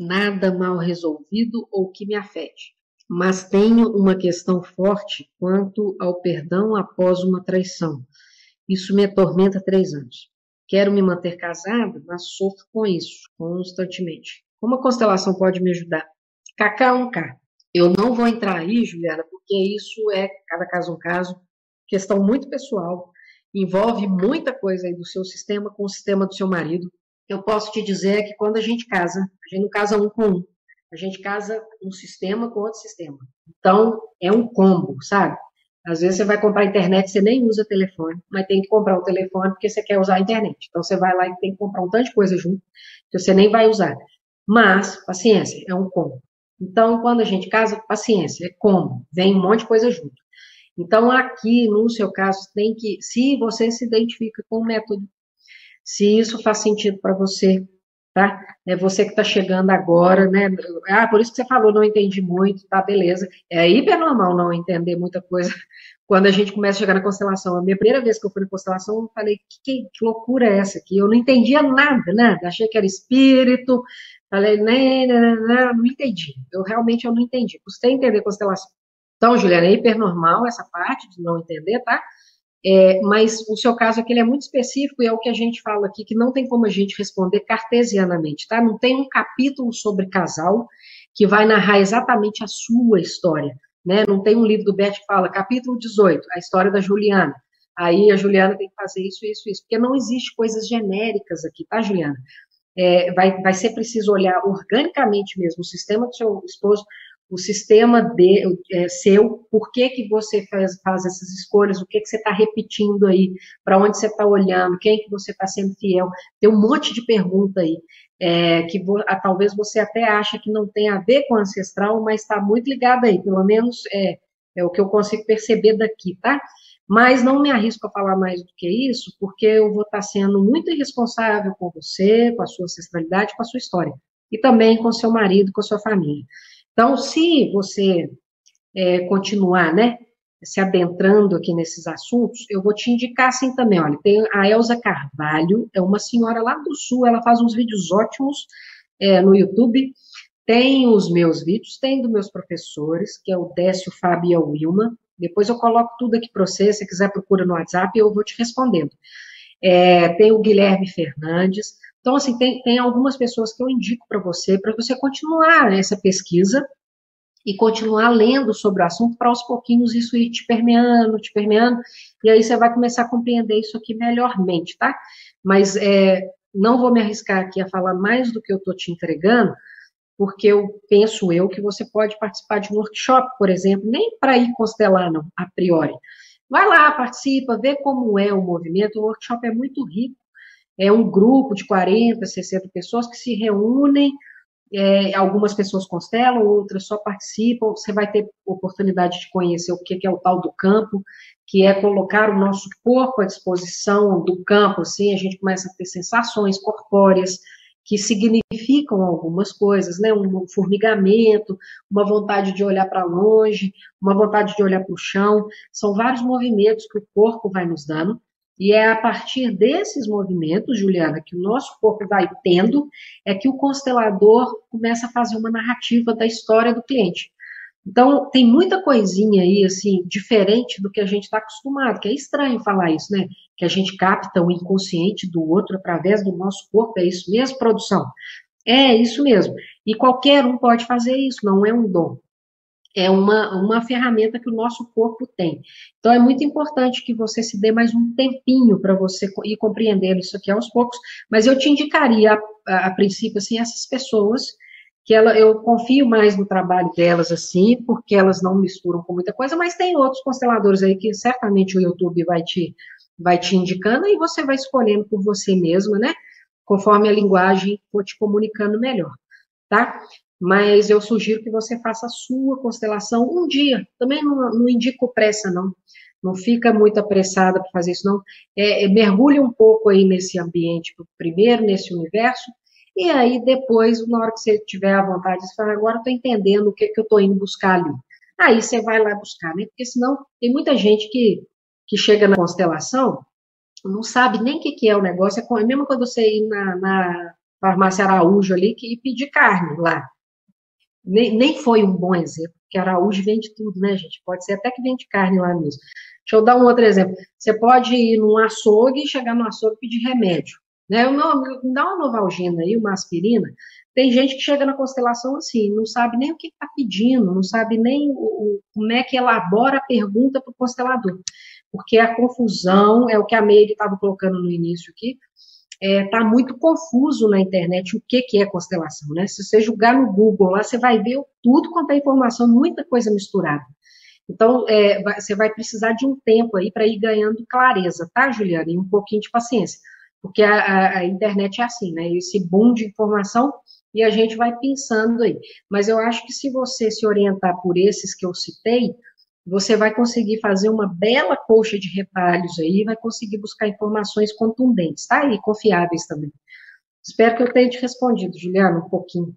nada mal resolvido ou que me afete, mas tenho uma questão forte quanto ao perdão após uma traição. Isso me atormenta há três anos. Quero me manter casada, mas sofro com isso constantemente. Como a constelação pode me ajudar? KK1K. Eu não vou entrar aí, Juliana, porque isso é, cada caso um caso, questão muito pessoal, envolve muita coisa aí do seu sistema com o sistema do seu marido. Eu posso te dizer que quando a gente casa, a gente não casa um com um, a gente casa um sistema com outro sistema. Então, é um combo, sabe? Às vezes você vai comprar internet, você nem usa telefone, mas tem que comprar o telefone porque você quer usar a internet. Então você vai lá e tem que comprar um tanto de coisa junto que você nem vai usar. Mas, paciência, é um combo. Então, quando a gente casa, paciência, é como? Vem um monte de coisa junto. Então, aqui, no seu caso, tem que, se você se identifica com o método, se isso faz sentido para você, tá? É você que está chegando agora, né? Ah, por isso que você falou, não entendi muito, tá, beleza. É hiper normal não entender muita coisa quando a gente começa a chegar na constelação. A minha primeira vez que eu fui na constelação, eu falei, que, que loucura é essa aqui? Eu não entendia nada, nada. Achei que era espírito, falei, né, né, né, né não entendi. Eu realmente eu não entendi. Custei entender constelação. Então, Juliana, é hiper normal essa parte de não entender, tá? É, mas o seu caso aqui é muito específico e é o que a gente fala aqui, que não tem como a gente responder cartesianamente, tá? Não tem um capítulo sobre casal que vai narrar exatamente a sua história, né? Não tem um livro do Bert que fala capítulo 18, a história da Juliana. Aí a Juliana tem que fazer isso, isso, isso, porque não existe coisas genéricas aqui, tá, Juliana? É, vai, vai ser preciso olhar organicamente mesmo o sistema do seu esposo, o sistema de, é, seu, por que, que você faz, faz essas escolhas, o que, que você está repetindo aí, para onde você está olhando, quem que você está sendo fiel. Tem um monte de pergunta aí, é, que vo, a, talvez você até acha que não tem a ver com ancestral, mas está muito ligada aí, pelo menos é, é o que eu consigo perceber daqui, tá? Mas não me arrisco a falar mais do que isso, porque eu vou estar tá sendo muito irresponsável com você, com a sua ancestralidade, com a sua história. E também com seu marido, com a sua família. Então, se você é, continuar, né, se adentrando aqui nesses assuntos, eu vou te indicar assim também, olha, tem a Elza Carvalho, é uma senhora lá do Sul, ela faz uns vídeos ótimos é, no YouTube, tem os meus vídeos, tem dos meus professores, que é o Décio, Fábio e a Wilma, depois eu coloco tudo aqui para você, se quiser procura no WhatsApp, eu vou te respondendo. É, tem o Guilherme Fernandes, então, assim, tem, tem algumas pessoas que eu indico para você, para você continuar essa pesquisa e continuar lendo sobre o assunto, para aos pouquinhos isso ir te permeando, te permeando, e aí você vai começar a compreender isso aqui melhormente, tá? Mas é, não vou me arriscar aqui a falar mais do que eu estou te entregando, porque eu penso eu que você pode participar de um workshop, por exemplo, nem para ir constelar, não, a priori. Vai lá, participa, vê como é o movimento, o workshop é muito rico, é um grupo de 40, 60 pessoas que se reúnem, é, algumas pessoas constelam, outras só participam, você vai ter oportunidade de conhecer o que é o tal do campo, que é colocar o nosso corpo à disposição do campo, assim, a gente começa a ter sensações corpóreas, que significam algumas coisas, né? Um formigamento, uma vontade de olhar para longe, uma vontade de olhar para o chão. São vários movimentos que o corpo vai nos dando e é a partir desses movimentos, Juliana, que o nosso corpo vai tendo, é que o constelador começa a fazer uma narrativa da história do cliente. Então, tem muita coisinha aí, assim, diferente do que a gente está acostumado, que é estranho falar isso, né? Que a gente capta o inconsciente do outro através do nosso corpo, é isso mesmo, produção? É isso mesmo. E qualquer um pode fazer isso, não é um dom é uma, uma ferramenta que o nosso corpo tem. Então, é muito importante que você se dê mais um tempinho para você ir compreendendo isso aqui aos poucos, mas eu te indicaria, a, a, princípio, assim, essas pessoas que ela, eu confio mais no trabalho delas, assim, porque elas não misturam com muita coisa, mas tem outros consteladores aí que certamente o YouTube vai te, vai te indicando e você vai escolhendo por você mesma, né? Conforme a linguagem for te comunicando melhor, tá? Mas eu sugiro que você faça a sua constelação um dia. Também não, não indico pressa, não. Não fica muito apressada para fazer isso, não. É, é, mergulhe um pouco aí nesse ambiente, primeiro nesse universo, e aí depois, na hora que você tiver a vontade, você fala, agora estou entendendo o que, que eu estou indo buscar ali. Aí você vai lá buscar, né? Porque senão tem muita gente que, que chega na constelação, não sabe nem o que, que é o negócio, é, é mesmo quando você ir na, na farmácia Araújo ali que pedir carne lá. Nem, nem foi um bom exemplo, porque Araújo vende tudo, né, gente? Pode ser até que vende carne lá mesmo. Deixa eu dar um outro exemplo. Você pode ir num açougue, chegar no açougue e pedir remédio. Né? Me dá uma novalgina aí, uma aspirina. Tem gente que chega na constelação assim, não sabe nem o que está pedindo, não sabe nem o, como é que elabora a pergunta para o constelador. Porque a confusão, é o que a Meire estava colocando no início aqui, está é, tá muito confuso na internet o que, que é constelação, né? Se você jogar no Google lá, você vai ver tudo quanto é informação, muita coisa misturada. Então, é, você vai precisar de um tempo aí para ir ganhando clareza, tá, Juliana? E um pouquinho de paciência. Porque a, a, a, internet é assim, né? Esse boom de informação e a gente vai pensando aí. Mas eu acho que se você se orientar por esses que eu citei, você vai conseguir fazer uma bela coxa de retalhos aí, vai conseguir buscar informações contundentes, tá? E confiáveis também. Espero que eu tenha te respondido, Juliana, um pouquinho.